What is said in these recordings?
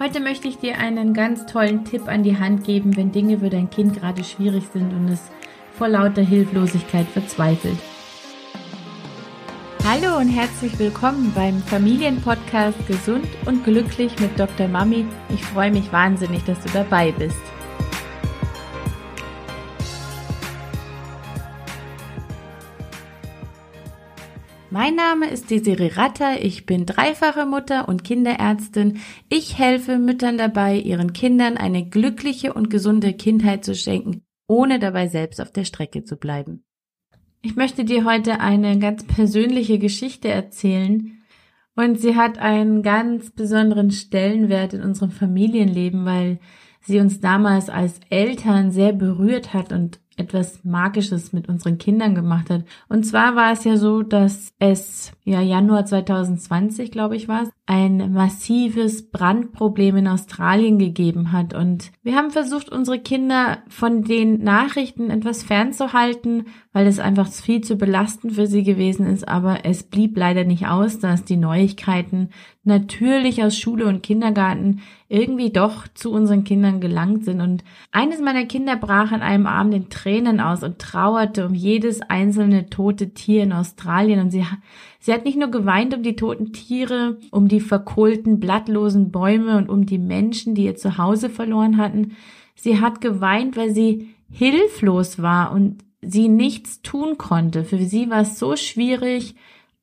Heute möchte ich dir einen ganz tollen Tipp an die Hand geben, wenn Dinge für dein Kind gerade schwierig sind und es vor lauter Hilflosigkeit verzweifelt. Hallo und herzlich willkommen beim Familienpodcast Gesund und Glücklich mit Dr. Mami. Ich freue mich wahnsinnig, dass du dabei bist. Mein Name ist Desiree Ratter, ich bin dreifache Mutter und Kinderärztin. Ich helfe Müttern dabei, ihren Kindern eine glückliche und gesunde Kindheit zu schenken, ohne dabei selbst auf der Strecke zu bleiben. Ich möchte dir heute eine ganz persönliche Geschichte erzählen und sie hat einen ganz besonderen Stellenwert in unserem Familienleben, weil sie uns damals als Eltern sehr berührt hat und etwas Magisches mit unseren Kindern gemacht hat. Und zwar war es ja so, dass es ja Januar 2020, glaube ich, war ein massives Brandproblem in Australien gegeben hat. Und wir haben versucht, unsere Kinder von den Nachrichten etwas fernzuhalten, weil es einfach viel zu belastend für sie gewesen ist. Aber es blieb leider nicht aus, dass die Neuigkeiten natürlich aus Schule und Kindergarten irgendwie doch zu unseren Kindern gelangt sind. Und eines meiner Kinder brach an einem Abend in Tränen aus und trauerte um jedes einzelne tote Tier in Australien. Und sie, sie hat nicht nur geweint um die toten Tiere, um die verkohlten, blattlosen Bäume und um die Menschen, die ihr Zuhause verloren hatten. Sie hat geweint, weil sie hilflos war und sie nichts tun konnte. Für sie war es so schwierig,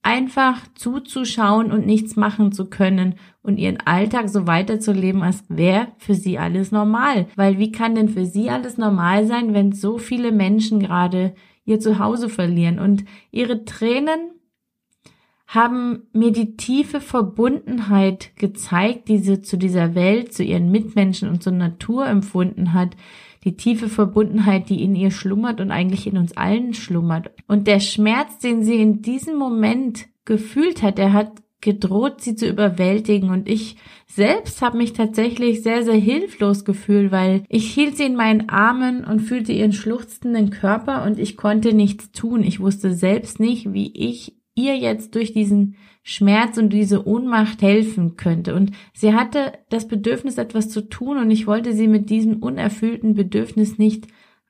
einfach zuzuschauen und nichts machen zu können und ihren Alltag so weiterzuleben, als wäre für sie alles normal. Weil wie kann denn für sie alles normal sein, wenn so viele Menschen gerade ihr Zuhause verlieren? Und ihre Tränen haben mir die tiefe Verbundenheit gezeigt, die sie zu dieser Welt, zu ihren Mitmenschen und zur Natur empfunden hat, die tiefe Verbundenheit, die in ihr schlummert und eigentlich in uns allen schlummert. Und der Schmerz, den sie in diesem Moment gefühlt hat, der hat gedroht, sie zu überwältigen. Und ich selbst habe mich tatsächlich sehr, sehr hilflos gefühlt, weil ich hielt sie in meinen Armen und fühlte ihren schluchzenden Körper und ich konnte nichts tun. Ich wusste selbst nicht, wie ich ihr jetzt durch diesen Schmerz und diese Ohnmacht helfen könnte. Und sie hatte das Bedürfnis, etwas zu tun und ich wollte sie mit diesem unerfüllten Bedürfnis nicht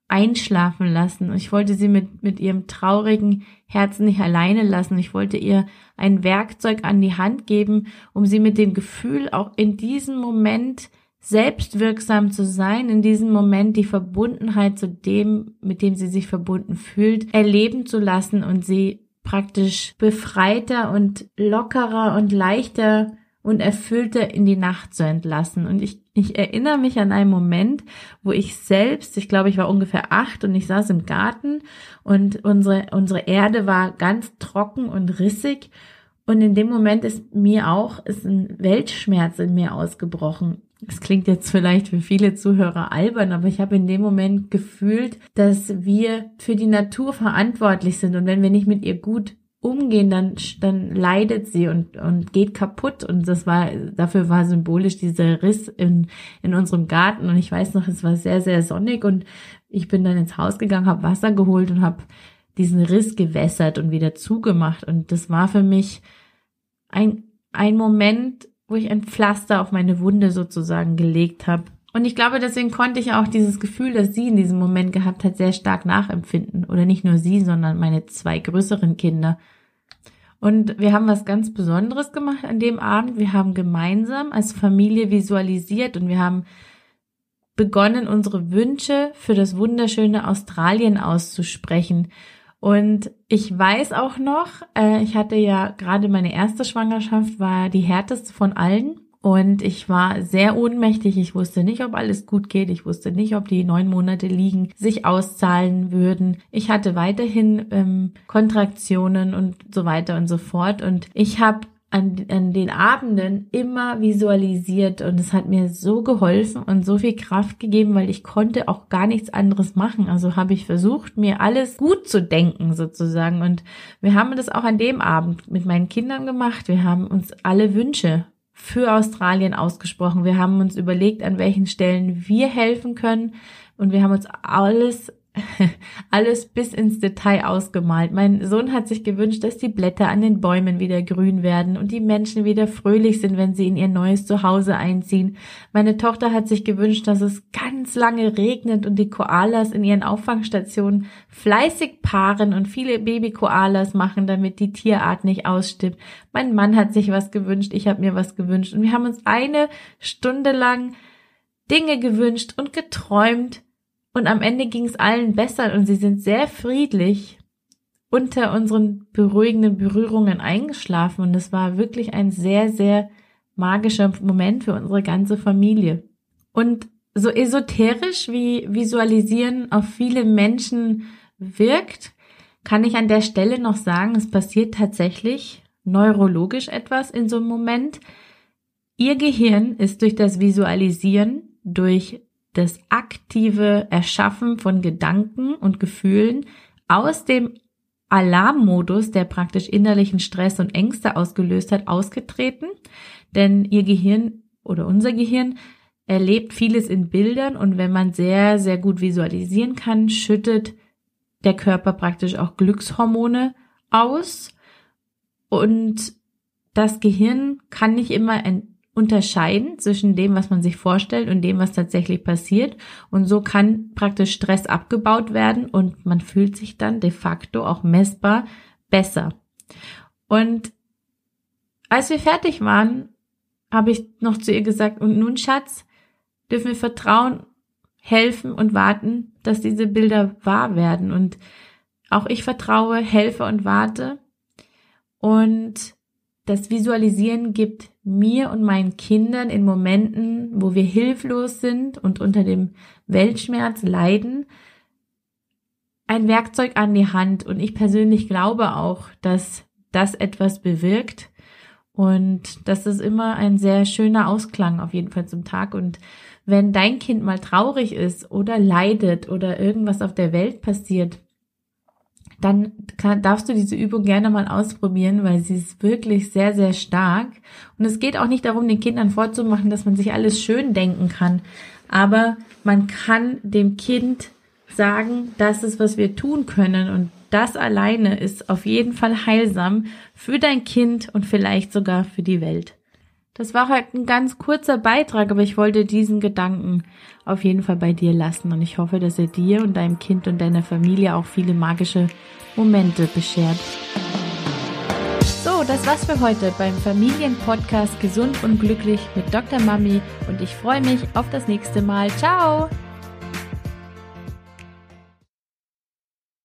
einschlafen lassen. Ich wollte sie mit, mit ihrem traurigen Herzen nicht alleine lassen. Ich wollte ihr ein Werkzeug an die Hand geben, um sie mit dem Gefühl auch in diesem Moment selbstwirksam zu sein, in diesem Moment die Verbundenheit zu dem, mit dem sie sich verbunden fühlt, erleben zu lassen und sie praktisch befreiter und lockerer und leichter und erfüllter in die Nacht zu entlassen. Und ich, ich erinnere mich an einen Moment, wo ich selbst, ich glaube, ich war ungefähr acht und ich saß im Garten und unsere, unsere Erde war ganz trocken und rissig. Und in dem Moment ist mir auch, ist ein Weltschmerz in mir ausgebrochen. Das klingt jetzt vielleicht für viele Zuhörer albern, aber ich habe in dem Moment gefühlt, dass wir für die Natur verantwortlich sind und wenn wir nicht mit ihr gut umgehen, dann, dann leidet sie und, und geht kaputt. Und das war, dafür war symbolisch dieser Riss in, in unserem Garten. Und ich weiß noch, es war sehr, sehr sonnig und ich bin dann ins Haus gegangen, habe Wasser geholt und habe diesen Riss gewässert und wieder zugemacht. Und das war für mich ein, ein Moment, wo ich ein Pflaster auf meine Wunde sozusagen gelegt habe. Und ich glaube, deswegen konnte ich auch dieses Gefühl, das sie in diesem Moment gehabt hat, sehr stark nachempfinden. Oder nicht nur sie, sondern meine zwei größeren Kinder. Und wir haben was ganz Besonderes gemacht an dem Abend. Wir haben gemeinsam als Familie visualisiert und wir haben begonnen, unsere Wünsche für das wunderschöne Australien auszusprechen. Und ich weiß auch noch, äh, ich hatte ja gerade meine erste Schwangerschaft, war die härteste von allen. Und ich war sehr ohnmächtig. Ich wusste nicht, ob alles gut geht. Ich wusste nicht, ob die neun Monate liegen sich auszahlen würden. Ich hatte weiterhin ähm, Kontraktionen und so weiter und so fort. Und ich habe an, an den Abenden immer visualisiert und es hat mir so geholfen und so viel Kraft gegeben, weil ich konnte auch gar nichts anderes machen. Also habe ich versucht, mir alles gut zu denken sozusagen und wir haben das auch an dem Abend mit meinen Kindern gemacht. Wir haben uns alle Wünsche für Australien ausgesprochen. Wir haben uns überlegt, an welchen Stellen wir helfen können und wir haben uns alles alles bis ins Detail ausgemalt. Mein Sohn hat sich gewünscht, dass die Blätter an den Bäumen wieder grün werden und die Menschen wieder fröhlich sind, wenn sie in ihr neues Zuhause einziehen. Meine Tochter hat sich gewünscht, dass es ganz lange regnet und die Koalas in ihren Auffangstationen fleißig paaren und viele Baby-Koalas machen, damit die Tierart nicht ausstirbt. Mein Mann hat sich was gewünscht, ich habe mir was gewünscht und wir haben uns eine Stunde lang Dinge gewünscht und geträumt und am Ende ging es allen besser und sie sind sehr friedlich unter unseren beruhigenden Berührungen eingeschlafen und es war wirklich ein sehr, sehr magischer Moment für unsere ganze Familie. Und so esoterisch wie Visualisieren auf viele Menschen wirkt, kann ich an der Stelle noch sagen, es passiert tatsächlich neurologisch etwas in so einem Moment. Ihr Gehirn ist durch das Visualisieren, durch das aktive Erschaffen von Gedanken und Gefühlen aus dem Alarmmodus, der praktisch innerlichen Stress und Ängste ausgelöst hat, ausgetreten. Denn ihr Gehirn oder unser Gehirn erlebt vieles in Bildern und wenn man sehr, sehr gut visualisieren kann, schüttet der Körper praktisch auch Glückshormone aus und das Gehirn kann nicht immer unterscheiden zwischen dem, was man sich vorstellt und dem, was tatsächlich passiert. Und so kann praktisch Stress abgebaut werden und man fühlt sich dann de facto auch messbar besser. Und als wir fertig waren, habe ich noch zu ihr gesagt, und nun Schatz, dürfen wir vertrauen, helfen und warten, dass diese Bilder wahr werden. Und auch ich vertraue, helfe und warte. Und das Visualisieren gibt mir und meinen Kindern in Momenten, wo wir hilflos sind und unter dem Weltschmerz leiden, ein Werkzeug an die Hand. Und ich persönlich glaube auch, dass das etwas bewirkt und das ist immer ein sehr schöner Ausklang auf jeden Fall zum Tag. Und wenn dein Kind mal traurig ist oder leidet oder irgendwas auf der Welt passiert, dann kann, darfst du diese Übung gerne mal ausprobieren, weil sie ist wirklich sehr, sehr stark. Und es geht auch nicht darum, den Kindern vorzumachen, dass man sich alles schön denken kann. Aber man kann dem Kind sagen, das ist, was wir tun können. Und das alleine ist auf jeden Fall heilsam für dein Kind und vielleicht sogar für die Welt. Das war heute ein ganz kurzer Beitrag, aber ich wollte diesen Gedanken auf jeden Fall bei dir lassen und ich hoffe, dass er dir und deinem Kind und deiner Familie auch viele magische Momente beschert. So, das war's für heute beim Familienpodcast Gesund und Glücklich mit Dr. Mami und ich freue mich auf das nächste Mal. Ciao!